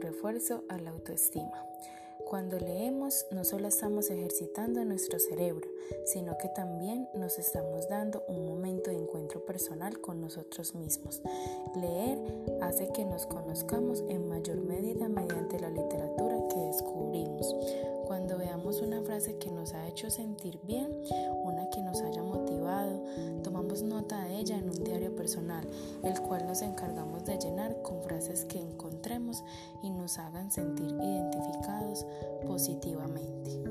refuerzo a la autoestima. Cuando leemos no solo estamos ejercitando nuestro cerebro, sino que también nos estamos dando un momento de encuentro personal con nosotros mismos. Leer hace que nos conozcamos en mayor medida mediante la literatura que descubrimos. Cuando veamos una frase que nos ha hecho sentir bien, una que nos haya motivado, tomamos nota de ella en un diario personal, el cual nos encargamos de llenar con frases que y nos hagan sentir identificados positivamente.